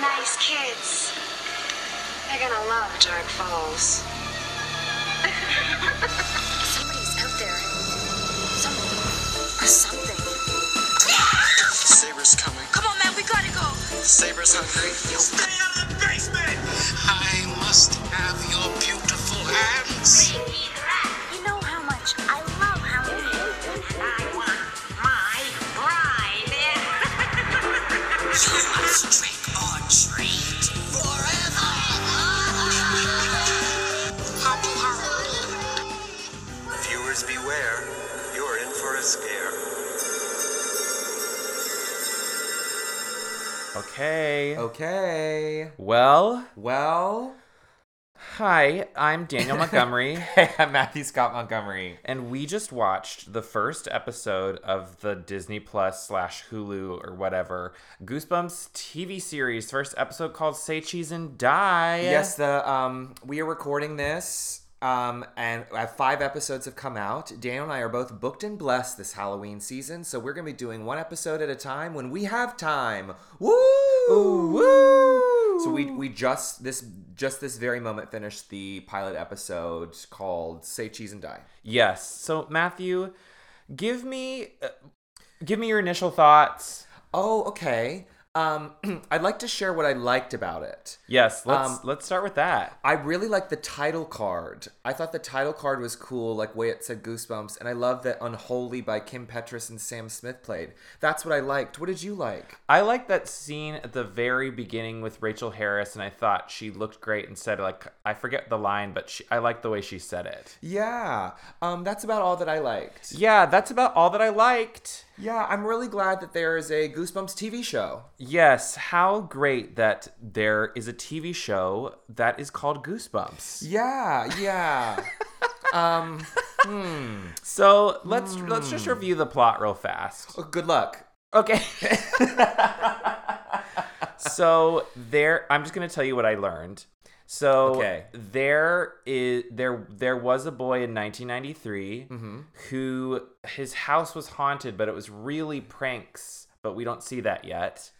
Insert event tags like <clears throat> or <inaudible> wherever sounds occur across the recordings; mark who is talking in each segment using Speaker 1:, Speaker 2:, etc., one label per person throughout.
Speaker 1: Nice kids. They're gonna love Dark Falls.
Speaker 2: Somebody's out there. Somebody. Or something.
Speaker 3: Saber's coming.
Speaker 2: Come on, man, we gotta go.
Speaker 3: Saber's hungry.
Speaker 4: Stay out of the basement!
Speaker 3: I must have your beautiful hands.
Speaker 4: Scare.
Speaker 5: Okay.
Speaker 6: Okay.
Speaker 5: Well,
Speaker 6: Well,
Speaker 5: hi, I'm Daniel Montgomery, <laughs>
Speaker 6: hey, I'm Matthew Scott Montgomery.
Speaker 5: and we just watched the first episode of the Disney Plus slash Hulu or whatever Goosebumps TV series. First episode called Say Cheese and Die.
Speaker 6: Yes, the um, we are recording this, um, and uh, five episodes have come out. Daniel and I are both booked and blessed this Halloween season, so we're gonna be doing one episode at a time when we have time. Woo!
Speaker 5: woo!
Speaker 6: So we we just this just this very moment finished the pilot episode called "Say Cheese and Die."
Speaker 5: Yes. So Matthew, give me, uh, give me your initial thoughts.
Speaker 6: Oh, okay. Um, <clears throat> I'd like to share what I liked about it.
Speaker 5: Yes. Let's
Speaker 6: Um,
Speaker 5: let's start with that.
Speaker 6: I really like the title card. I thought the title card was cool, like way it said Goosebumps, and I love that Unholy by Kim Petras and Sam Smith played. That's what I liked. What did you like?
Speaker 5: I liked that scene at the very beginning with Rachael Harris, and I thought she looked great and said like I forget the line, but she, I like the way she said it.
Speaker 6: Yeah, um, that's about all that I liked.
Speaker 5: Yeah, that's about all that I liked.
Speaker 6: Yeah, I'm really glad that there is a Goosebumps TV show.
Speaker 5: Yes, how great that there is a TV show that is called Goosebumps.
Speaker 6: Yeah, yeah. <laughs> um, hmm.
Speaker 5: So let's let's just hmm. review the plot real fast.
Speaker 6: oh, good luck.
Speaker 5: Okay. <laughs> so there I'm just going to tell you what I learned. So
Speaker 6: Okay.
Speaker 5: there is there there was a boy in 1993 mm-hmm. who his house was haunted but it was really pranks, but we don't see that yet.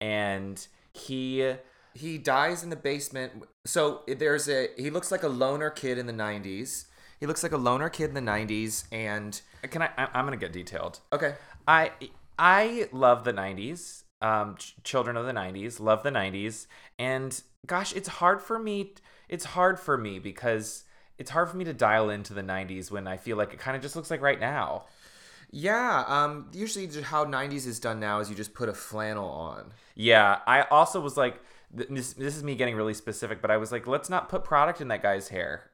Speaker 5: And he
Speaker 6: He dies in the basement. So there's a. He looks like a loner kid in the '90s. He looks like a loner kid in the '90s, and
Speaker 5: can I I- I'm going to get detailed.
Speaker 6: okay.
Speaker 5: I I love the 90s. Um ch- children of the 90s, love the 90s. And gosh, it's hard for me it's hard for me because it's hard for me to dial into the 90s when I feel like it kind of just looks like right now.
Speaker 6: Yeah, um, usually how 90s is done now is you just put a flannel on.
Speaker 5: Yeah, I also was like this, this is me getting really specific, but I was like let's not put product in that guy's hair.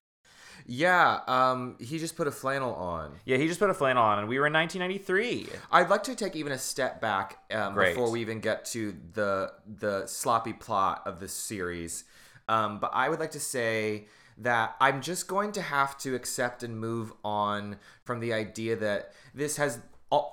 Speaker 6: Yeah, um, he just put a flannel on.
Speaker 5: Yeah, he just put a flannel on and we were in 1993.
Speaker 6: I'd like to take even a step back um, before we even get to the the sloppy plot of this series. Um, but I would like to say that I'm just going to have to accept and move on from the idea that this has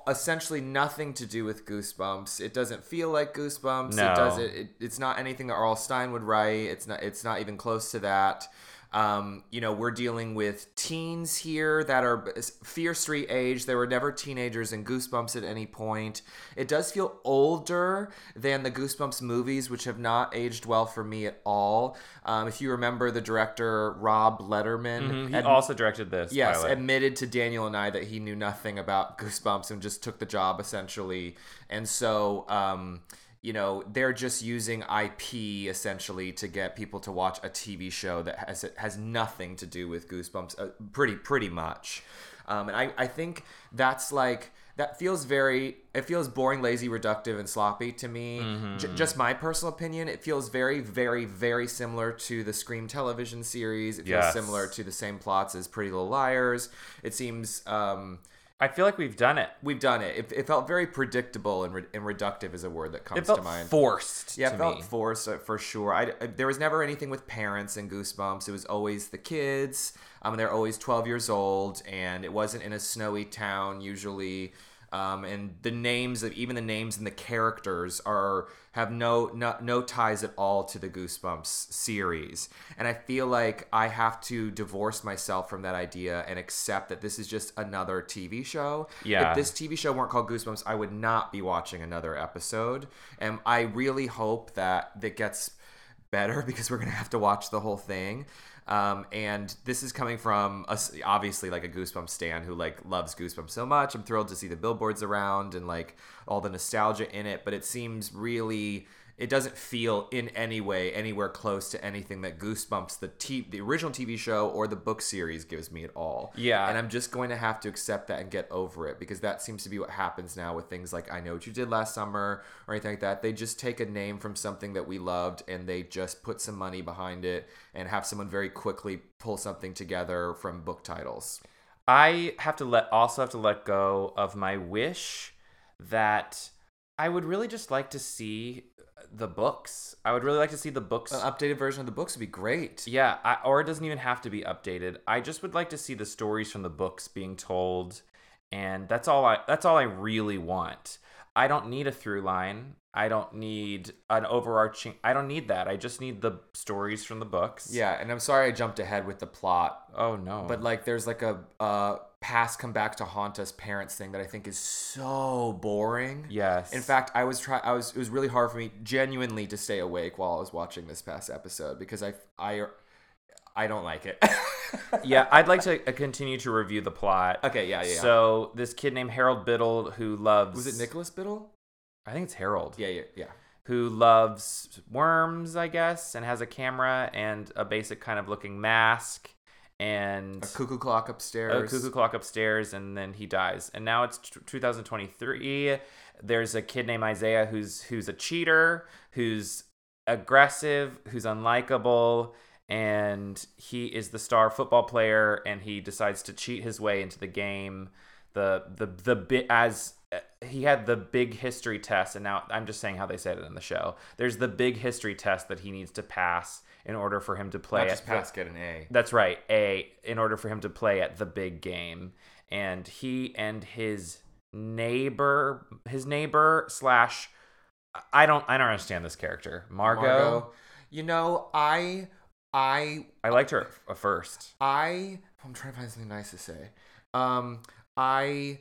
Speaker 6: essentially nothing to do with Goosebumps. It doesn't feel like Goosebumps.
Speaker 5: No.
Speaker 6: It doesn't. It, it's not anything that R.L. Stine would write. It's not. It's not even close to that. Um, you know, we're dealing with teens here that are Fear Street age. They were never teenagers in Goosebumps at any point. It does feel older than the Goosebumps movies, which have not aged well for me at all. Um, if you remember, the director Rob Letterman
Speaker 5: He
Speaker 6: ad-
Speaker 5: also directed this.
Speaker 6: yes
Speaker 5: pilot.
Speaker 6: admitted to Daniel and I that he knew nothing about Goosebumps and just took the job essentially. And so, um, you know, they're just using IP essentially to get people to watch a TV show that has has nothing to do with Goosebumps. Uh, pretty pretty much. Um, and I, I think that's like that feels very it feels boring lazy reductive and sloppy to me J- just my personal opinion it feels very very very similar to the scream television series it feels
Speaker 5: Yes.
Speaker 6: similar to the same plots as pretty little liars it seems um,
Speaker 5: I feel like we've done it.
Speaker 6: we've done it. it it felt very predictable and, re- and reductive is a word that comes
Speaker 5: It felt
Speaker 6: to mind
Speaker 5: forced
Speaker 6: yeah, it felt
Speaker 5: me.
Speaker 6: forced uh, for sure. I, I- there was never anything with parents and Goosebumps. It was always the kids. Um, they're always twelve years old, and it wasn't in a snowy town usually. Um, and the names of even the names and the characters are have no, no no ties at all to the Goosebumps series. And I feel like I have to divorce myself from that idea and accept that this is just another TV show.
Speaker 5: Yeah.
Speaker 6: If this TV show weren't called Goosebumps, I would not be watching another episode. And I really hope that that gets better <laughs> because we're gonna have to watch the whole thing. Um, and this is coming from us, obviously like a Goosebumps stan who like loves Goosebumps so much. I'm thrilled to see the billboards around and like all the nostalgia in it, but it seems really it doesn't feel in any way anywhere close to anything that Goosebumps, the t- the original TV show or the book series, gives me at all.
Speaker 5: Yeah.
Speaker 6: and I'm just going to have to accept that and get over it because that seems to be what happens now with things like I Know What You Did Last Summer or anything like that. They just take a name from something that we loved and they just put some money behind it and have someone very quickly pull something together from book titles.
Speaker 5: I have to let also have to let go of my wish that I would really just like to see the books. I would really like to see the books.
Speaker 6: An updated version of the books would be great.
Speaker 5: yeah, I, or it doesn't even have to be updated. I just would like to see the stories from the books being told, and that's all I. That's all I really want. I don't need a through line. I don't need an overarching. I don't need that. I just need the stories from the books.
Speaker 6: Yeah, and I'm sorry I jumped ahead with the plot,
Speaker 5: Oh no.
Speaker 6: but like there's like a uh past come back to haunt us parents thing that I think is so boring.
Speaker 5: yes.
Speaker 6: In fact, I was try I was it was really hard for me genuinely to stay awake while I was watching this past episode because I I I don't like it. <laughs>
Speaker 5: yeah, I'd like to uh, continue to review the plot.
Speaker 6: Okay, yeah, yeah. yeah.
Speaker 5: So this kid named Harold Biddle who loves
Speaker 6: was it Nicholas Biddle?
Speaker 5: I think it's Harold.
Speaker 6: Yeah, yeah, yeah.
Speaker 5: Who loves worms, I guess, and has a camera and a basic kind of looking mask and
Speaker 6: A cuckoo clock upstairs.
Speaker 5: a cuckoo clock upstairs, and then he dies. And now it's t- 2023. There's a kid named Isaiah who's who's a cheater, who's aggressive, who's unlikable, and he is the star football player, and he decides to cheat his way into the game. The the the bit as he had the big history test, and now I'm just saying how they said it in the show. There's the big history test that he needs to pass in order for him to play.
Speaker 6: Not just
Speaker 5: at
Speaker 6: pass, get an A.
Speaker 5: that's right. A in order for him to play at the big game, and he and his neighbor, his neighbor slash, I don't, I don't understand this character, Margot.
Speaker 6: You know, I I
Speaker 5: I liked her at first.
Speaker 6: I I'm trying to find something nice to say. Um, I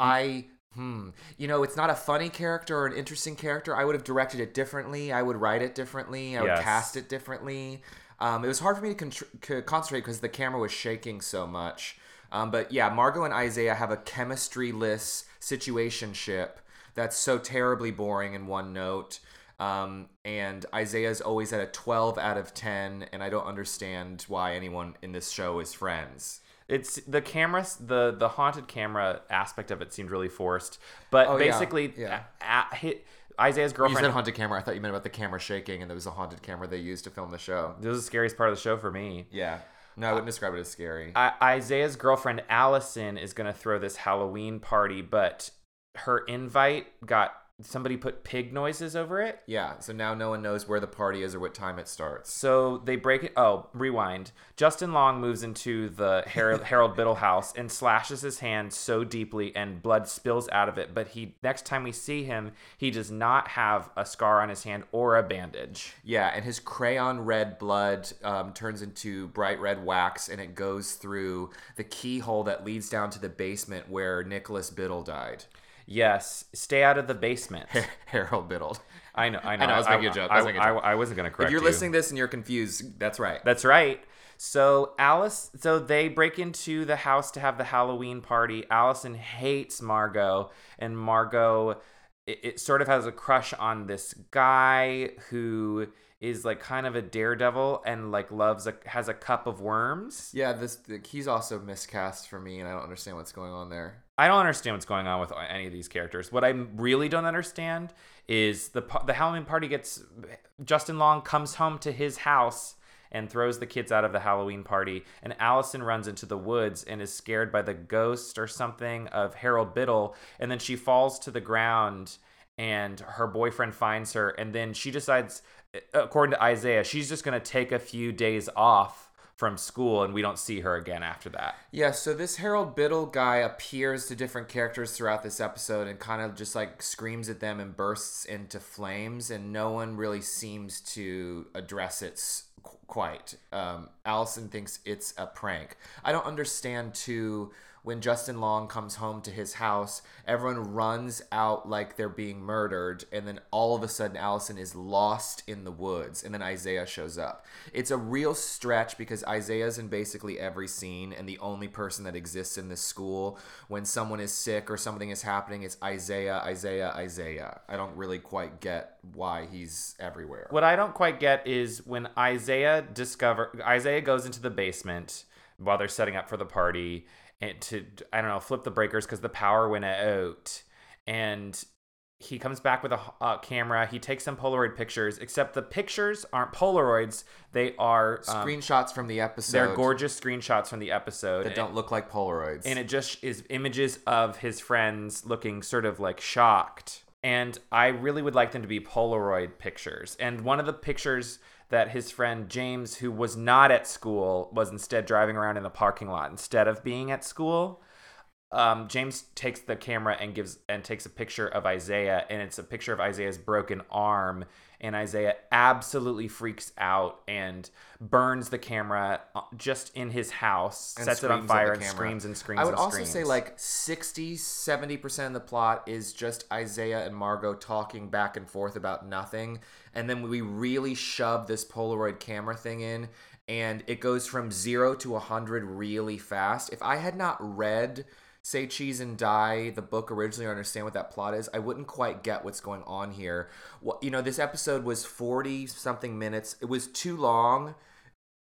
Speaker 6: I hmm. You know, it's not a funny character or an interesting character. I would have directed it differently. I would write it differently. I would
Speaker 5: Yes.
Speaker 6: cast it differently. Um, it was hard for me to contr- co- concentrate because the camera was shaking so much. Um, but yeah, Margot and Isaiah have a chemistry-less situationship that's so terribly boring in one note. Um, and Isaiah's always at a 12 out of 10, and I don't understand why anyone in this show is friends.
Speaker 5: It's the camera, the the haunted camera aspect of it seemed really forced. But
Speaker 6: Oh,
Speaker 5: basically,
Speaker 6: yeah.
Speaker 5: a- a- hit, Isaiah's
Speaker 6: You
Speaker 5: girlfriend.
Speaker 6: said haunted camera. I thought you meant about the camera shaking, and there was a haunted camera they used to film the show.
Speaker 5: this was the scariest part of the show for me.
Speaker 6: Yeah. No, I wouldn't describe it as scary.
Speaker 5: I, Isaiah's girlfriend Allison is going to throw this Halloween party, but her invite got somebody put pig noises over it.
Speaker 6: yeah, so now no one knows where the party is or what time it starts.
Speaker 5: So they break it. Oh, rewind. Justin Long moves into the <laughs> Harold, Harold Biddle house and slashes his hand so deeply, and blood spills out of it. But he next time we see him, he does not have a scar on his hand or a bandage.
Speaker 6: Yeah, and his crayon red blood um, turns into bright red wax, and it goes through the keyhole that leads down to the basement where Nicholas Biddle died.
Speaker 5: Yes, stay out of the basement.
Speaker 6: Harold Biddle.
Speaker 5: I know. I know.
Speaker 6: know, I was making a joke, I
Speaker 5: I,
Speaker 6: was making a joke.
Speaker 5: I, I wasn't going to correct
Speaker 6: If you're
Speaker 5: you.
Speaker 6: listening to this and you're confused, that's right.
Speaker 5: That's right. So Alice, so they break into the house to have the Halloween party. Allison hates Margot, and Margot, it, it sort of has a crush on this guy who is like kind of a daredevil and like loves a has a cup of worms.
Speaker 6: Yeah, this he's also miscast for me, and I don't understand what's going on there.
Speaker 5: I don't understand what's going on with any of these characters. What I really don't understand is the the Halloween party gets Justin Long comes home to his house and throws the kids out of the Halloween party, and Allison runs into the woods and is scared by the ghost or something of Harold Biddle, and then she falls to the ground, and her boyfriend finds her, and then she decides, according to Isaiah, she's just gonna take a few days off from school, and we don't see her again after that.
Speaker 6: Yeah, so this Harold Biddle guy appears to different characters throughout this episode and kind of just like screams at them and bursts into flames, and no one really seems to address it qu- quite. Um, Allison thinks it's a prank. I don't understand too. When Justin Long comes home to his house, everyone runs out like they're being murdered, and then all of a sudden Allison is lost in the woods, and then Isaiah shows up. It's a real stretch because Isaiah's in basically every scene, and the only person that exists in this school when someone is sick or something is happening is Isaiah, Isaiah, Isaiah. I don't really quite get why he's everywhere.
Speaker 5: What I don't quite get is when Isaiah discover Isaiah goes into the basement while they're setting up for the party and to I don't know flip the breakers because the power went out, and he comes back with a, a camera. He takes some Polaroid pictures, except the pictures aren't Polaroids; they are um,
Speaker 6: Screenshots from the episode.
Speaker 5: They're gorgeous screenshots from the episode
Speaker 6: that don't look like Polaroids.
Speaker 5: and it just is images of his friends looking sort of like shocked. And I really would like them to be Polaroid pictures. And one of the pictures that his friend James, who was not at school, was instead driving around in the parking lot instead of being at school. Um, James takes the camera and gives and takes a picture of Isaiah, and it's a picture of Isaiah's broken arm. And Isaiah absolutely freaks out and burns the camera uh, just in his house,
Speaker 6: and
Speaker 5: sets it on fire, and screams and screams.
Speaker 6: I would
Speaker 5: and
Speaker 6: also
Speaker 5: screams.
Speaker 6: say like 60, 70% of the plot is just Isaiah and Margot talking back and forth about nothing. And then we really shove this Polaroid camera thing in, and it goes from zero to 100 really fast. If I had not read Say Cheese and Die, the book originally, or understand what that plot is, I wouldn't quite get what's going on here. What, you know, this episode was 40 something minutes. It was too long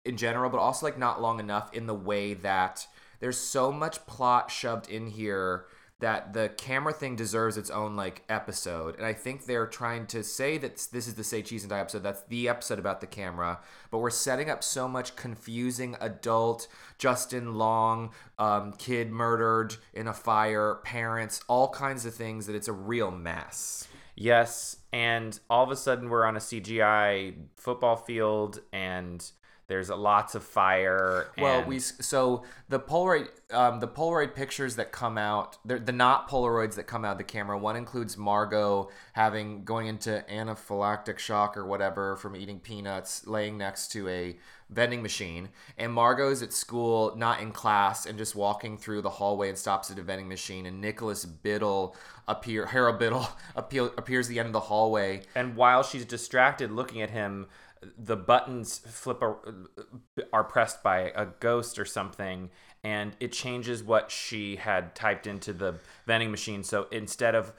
Speaker 6: in general, but also like not long enough in the way that there's so much plot shoved in here that the camera thing deserves its own like episode. And I think they're trying to say that this is the Say Cheese and Die episode. That's the episode about the camera. But we're setting up so much confusing adult Justin Long, um, kid murdered in a fire, parents, all kinds of things that it's a real mess.
Speaker 5: Yes, and all of a sudden we're on a CGI football field, and there's lots of fire.
Speaker 6: Well, we so the Polaroid um, the Polaroid pictures that come out, the not Polaroids that come out of the camera. One includes Margot having going into anaphylactic shock or whatever from eating peanuts, laying next to a vending machine, and Margot's at school, not in class, and just walking through the hallway and stops at a vending machine. And Nicholas Biddle appear, Harold Biddle <laughs> appeal, appears at the end of the hallway,
Speaker 5: and while she's distracted looking at him, the buttons flip a, are pressed by a ghost or something, and it changes what she had typed into the vending machine. So instead of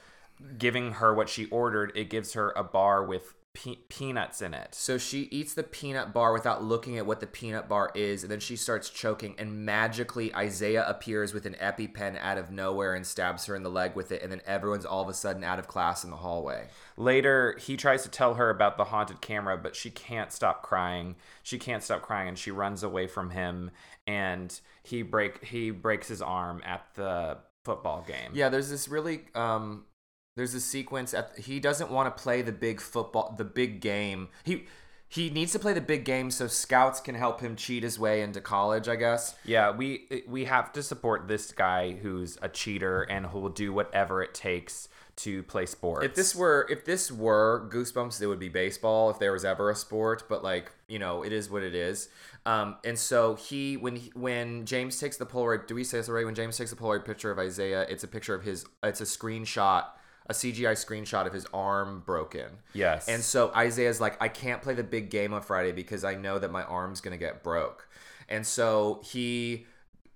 Speaker 5: giving her what she ordered, it gives her a bar with pe- peanuts in it.
Speaker 6: So she eats the peanut bar without looking at what the peanut bar is, and then she starts choking, and magically Isaiah appears with an EpiPen out of nowhere and stabs her in the leg with it, and then everyone's all of a sudden out of class in the hallway.
Speaker 5: Later, he tries to tell her about the haunted camera, but she can't stop crying. She can't stop crying, and she runs away from him. And he break he breaks his arm at the football game.
Speaker 6: Yeah, there's this really um there's a sequence at he doesn't want to play the big football the big game. He he needs to play the big game so scouts can help him cheat his way into college, I guess.
Speaker 5: Yeah, we we have to support this guy who's a cheater and who will do whatever it takes to play sports.
Speaker 6: If this were if this were Goosebumps, it would be baseball if there was ever a sport. But like you know, it is what it is. Um, and so he when he, when James takes the Polaroid, do we say this already? When James takes the Polaroid picture of Isaiah, it's a picture of his. It's a screenshot, a CGI screenshot of his arm broken.
Speaker 5: Yes.
Speaker 6: And so Isaiah's like, I can't play the big game on Friday because I know that my arm's gonna get broke. And so he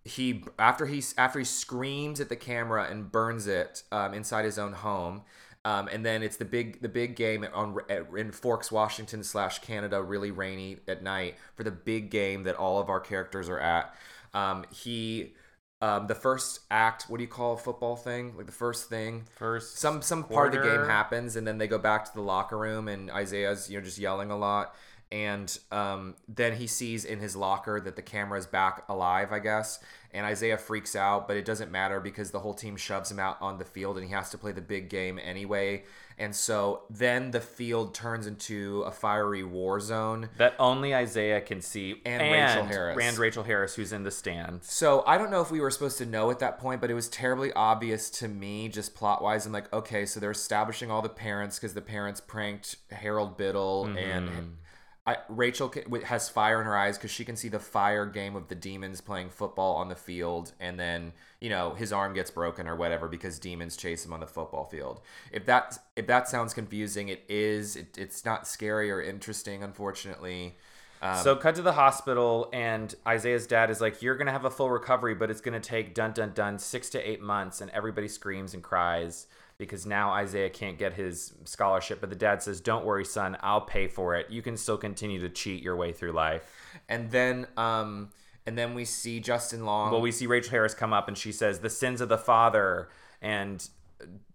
Speaker 6: he after he after he screams at the camera and burns it um, inside his own home. Um, and then it's the big the big game on at, in Forks, Washington slash Canada, really rainy at night for the big game that all of our characters are at. Um, he um, the first act, what do you call a football thing? Like the first thing,
Speaker 5: First
Speaker 6: some some part of the game happens, and then they go back to the locker room, and Isaiah's you know just yelling a lot. And um, then he sees in his locker that the camera is back alive, I guess. And Isaiah freaks out, but it doesn't matter because the whole team shoves him out on the field and he has to play the big game anyway. And so then the field turns into a fiery war zone.
Speaker 5: That only Isaiah can see.
Speaker 6: And Rachael Harris.
Speaker 5: And Rachael Harris, who's in the stands.
Speaker 6: So I don't know if we were supposed to know at that point, but it was terribly obvious to me, just plot wise. I'm like, okay, so they're establishing all the parents because the parents pranked Harold Biddle and. I, Rachael has fire in her eyes because she can see the fire game of the demons playing football on the field, and then you know his arm gets broken or whatever because demons chase him on the football field. If that if that sounds confusing, it is. It, it's not scary or interesting, unfortunately. Um,
Speaker 5: So cut to the hospital, and Isaiah's dad is like, "You're gonna have a full recovery, but it's gonna take dun dun dun six to eight months." And everybody screams and cries because now Isaiah can't get his scholarship. But the dad says, "Don't worry, son. I'll pay for it. You can still continue to cheat your way through life."
Speaker 6: and then um, and then we see Justin Long.
Speaker 5: Well, we see Rachael Harris come up, and she says, "The sins of the father," and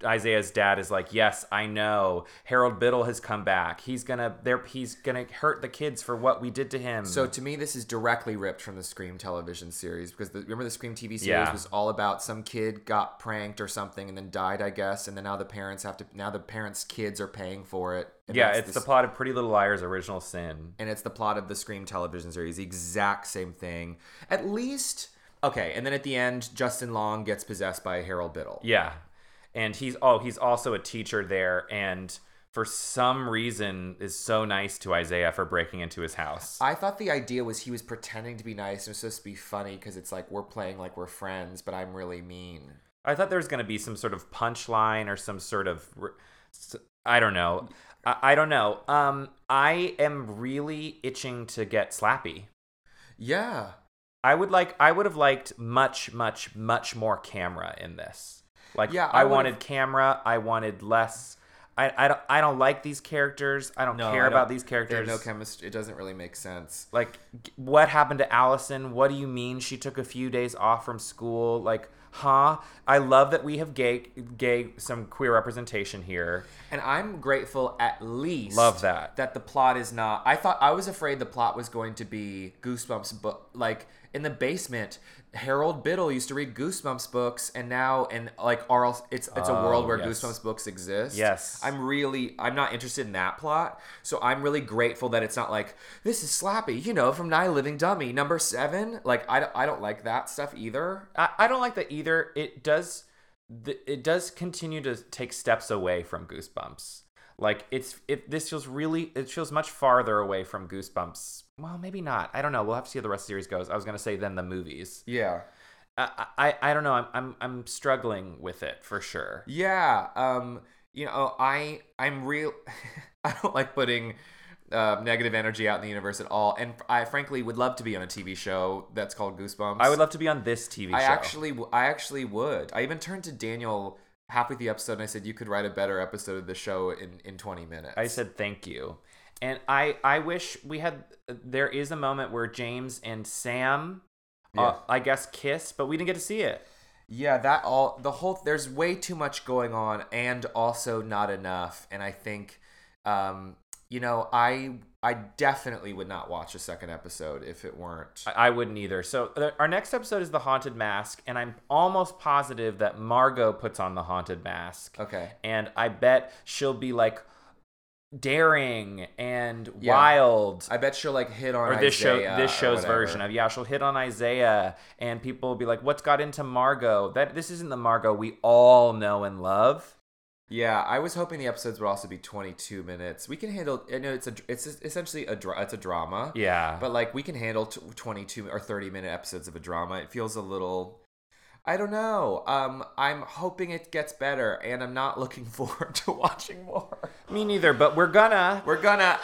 Speaker 5: Isaiah's dad is like, "Yes, I know. Harold Biddle has come back. He's gonna there. He's gonna hurt the kids for what we did to him."
Speaker 6: So to me, this is directly ripped from the Scream television series because the, remember the Scream TV series
Speaker 5: Yeah.
Speaker 6: was all about some kid got pranked or something and then died, I guess, and then now the parents have to now the parents' kids are paying for it.
Speaker 5: Yeah, it's the plot of Pretty Little Liars' original sin.
Speaker 6: and it's the plot of the Scream television series, the exact same thing. At least okay, and then at the end, Justin Long gets possessed by Harold Biddle.
Speaker 5: Yeah. And he's oh, he's also a teacher there and for some reason is so nice to Isaiah for breaking into his house.
Speaker 6: I thought the idea was he was pretending to be nice and it was supposed to be funny because it's like we're playing like we're friends, but I'm really mean.
Speaker 5: I thought there was going to be some sort of punchline or some sort of I don't know. I, I don't know. Um I am really itching to get Slappy.
Speaker 6: Yeah.
Speaker 5: I would like I would have liked much much much more camera in this. Like
Speaker 6: Yeah,
Speaker 5: I,
Speaker 6: I
Speaker 5: wanted camera, I wanted less I, I, don't, I don't like these characters. I don't
Speaker 6: No,
Speaker 5: care
Speaker 6: I
Speaker 5: about
Speaker 6: don't-
Speaker 5: these characters.
Speaker 6: no chemistry. It doesn't really make sense.
Speaker 5: like what happened to Allison? What do you mean she took a few days off from school? Like, huh? I love that we have gay gay some queer representation here.
Speaker 6: And I'm grateful at least
Speaker 5: Love that.
Speaker 6: that the plot is not. I thought I was afraid the plot was going to be Goosebumps, but like in the basement, Harold Biddle used to read Goosebumps books, and now and like Arl, it's it's a oh, world
Speaker 5: Oh,
Speaker 6: where
Speaker 5: yes.
Speaker 6: Goosebumps books exist.
Speaker 5: Yes.
Speaker 6: I'm really I'm not interested in that plot, so I'm really grateful that it's not like this is Slappy, you know, from Night Living Dummy number seven. Like I don't, I don't like that stuff either.
Speaker 5: I, I don't like that either. It does it does continue to take steps away from Goosebumps. Like it's it this feels really it feels much farther away from Goosebumps. Well, maybe not. I don't know. We'll have to see how the rest of the series goes. I was gonna say then the movies.
Speaker 6: Yeah.
Speaker 5: I I, I don't know. I'm, I'm I'm struggling with it for sure.
Speaker 6: Yeah, um, you know, I I'm real. <laughs> I don't like putting uh, negative energy out in the universe at all, and I frankly would love to be on a TV show that's called Goosebumps.
Speaker 5: I would love to be on this TV show.
Speaker 6: I actually, w- I actually would. I even turned to Daniel halfway through the episode and I said, "You could write a better episode of the show in in 20 minutes."
Speaker 5: I said thank you. And I I wish we had there is a moment where James and Sam
Speaker 6: Yeah.
Speaker 5: uh, I guess kiss, but we didn't get to see it.
Speaker 6: Yeah, that all the whole there's way too much going on and also not enough. And I think um you know, I I definitely would not watch a second episode if it weren't.
Speaker 5: I, I wouldn't either. So uh, our next episode is the haunted mask, and I'm almost positive that Margot puts on the haunted mask.
Speaker 6: Okay.
Speaker 5: And I bet she'll be like daring and
Speaker 6: Yeah.
Speaker 5: wild.
Speaker 6: I bet she'll like hit on
Speaker 5: or this show this show's version of yeah she'll hit on isaiah and people will be like what's got into margot that this isn't the margot we all know and love
Speaker 6: Yeah, I was hoping the episodes would also be 22 minutes. We can handle. I know it's a. It's essentially a. It's a drama.
Speaker 5: yeah
Speaker 6: But like we can handle t- 22 or 30 minute episodes of a drama. It feels a little. I don't know. Um, I'm hoping it gets better, and I'm not looking <laughs> forward to watching more.
Speaker 5: me neither but we're gonna
Speaker 6: We're gonna.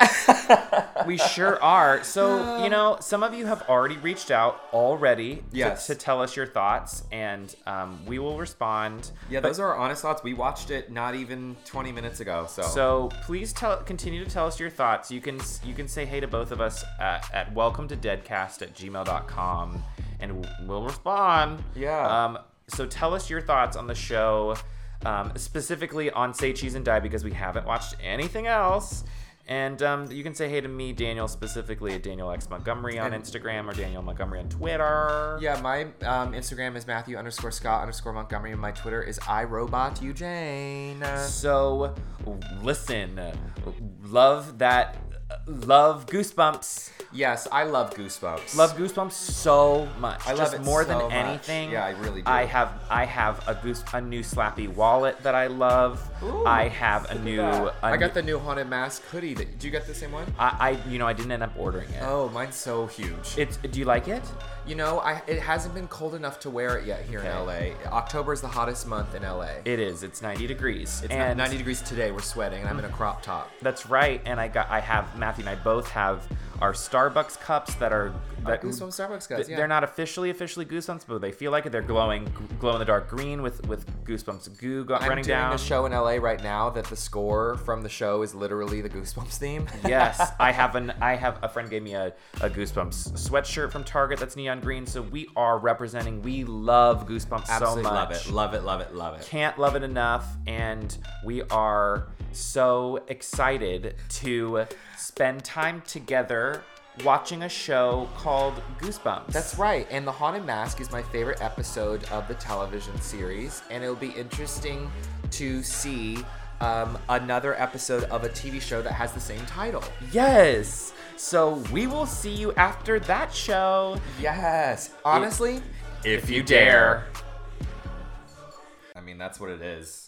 Speaker 6: <laughs>
Speaker 5: we sure are so <laughs> you know some of you have already reached out already to-
Speaker 6: Yes.
Speaker 5: to, tell us your thoughts and um, we will respond
Speaker 6: yeah, those are our honest thoughts. We watched it not even 20 minutes ago. So.
Speaker 5: So please tell, continue to tell us your thoughts. You can you can say hey to both of us at, at welcome to deadcast at gmail.com and we'll respond.
Speaker 6: Yeah.
Speaker 5: Um, so tell us your thoughts on the show, um, specifically on Say Cheese and Die because we haven't watched anything else. And um, you can say hey to me, Daniel, specifically at Daniel X Montgomery on Instagram or Daniel Montgomery on Twitter.
Speaker 6: Yeah, my um, Instagram is Matthew underscore Scott underscore Montgomery, and my Twitter is iRobotEugene.
Speaker 5: So, listen, love that, love Goosebumps.
Speaker 6: Yes, I love Goosebumps.
Speaker 5: Love Goosebumps so much.
Speaker 6: I love
Speaker 5: Just
Speaker 6: it
Speaker 5: more
Speaker 6: so
Speaker 5: than
Speaker 6: much.
Speaker 5: anything.
Speaker 6: Yeah, I really do.
Speaker 5: I have I have a goose a new slappy wallet that I love.
Speaker 6: Ooh,
Speaker 5: I have a new. a
Speaker 6: I got
Speaker 5: new-
Speaker 6: the new haunted mask hoodie. That, did you get the same one?
Speaker 5: I, I you know I didn't end up ordering it.
Speaker 6: Oh, mine's so huge.
Speaker 5: It's. Do you like it?
Speaker 6: you know, I it hasn't been cold enough to wear it yet here in LA. October is the hottest month in LA.
Speaker 5: It is. It's 90 degrees.
Speaker 6: it's
Speaker 5: and
Speaker 6: 90 degrees today. We're sweating, and I'm in a crop top.
Speaker 5: That's right. And I got. I have Matthew and I both have our Starbucks cups that are. That,
Speaker 6: Goosebumps Starbucks
Speaker 5: th-
Speaker 6: Yeah.
Speaker 5: They're not officially officially Goosebumps, but they feel like it. They're glowing, glow in the dark green with with Goosebumps goo go-
Speaker 6: I'm
Speaker 5: running
Speaker 6: doing
Speaker 5: down.
Speaker 6: a show in LA right now that the score from the show is literally the Goosebumps theme. <laughs>
Speaker 5: yes, I have an. I have a friend gave me a, a Goosebumps sweatshirt from Target that's neon green. So we are representing. We love Goosebumps
Speaker 6: Absolutely
Speaker 5: so much.
Speaker 6: love it. Love it. Love it. Love it.
Speaker 5: Can't love it enough, and we are so excited to spend time together watching a show called Goosebumps.
Speaker 6: That's right. And The Haunted Mask is my favorite episode of the television series. And it'll be interesting to see um, another episode of a TV show that has the same title.
Speaker 5: yes. So we will see you after that show.
Speaker 6: Yes. Honestly,
Speaker 5: If you dare.
Speaker 6: I mean, that's what it is.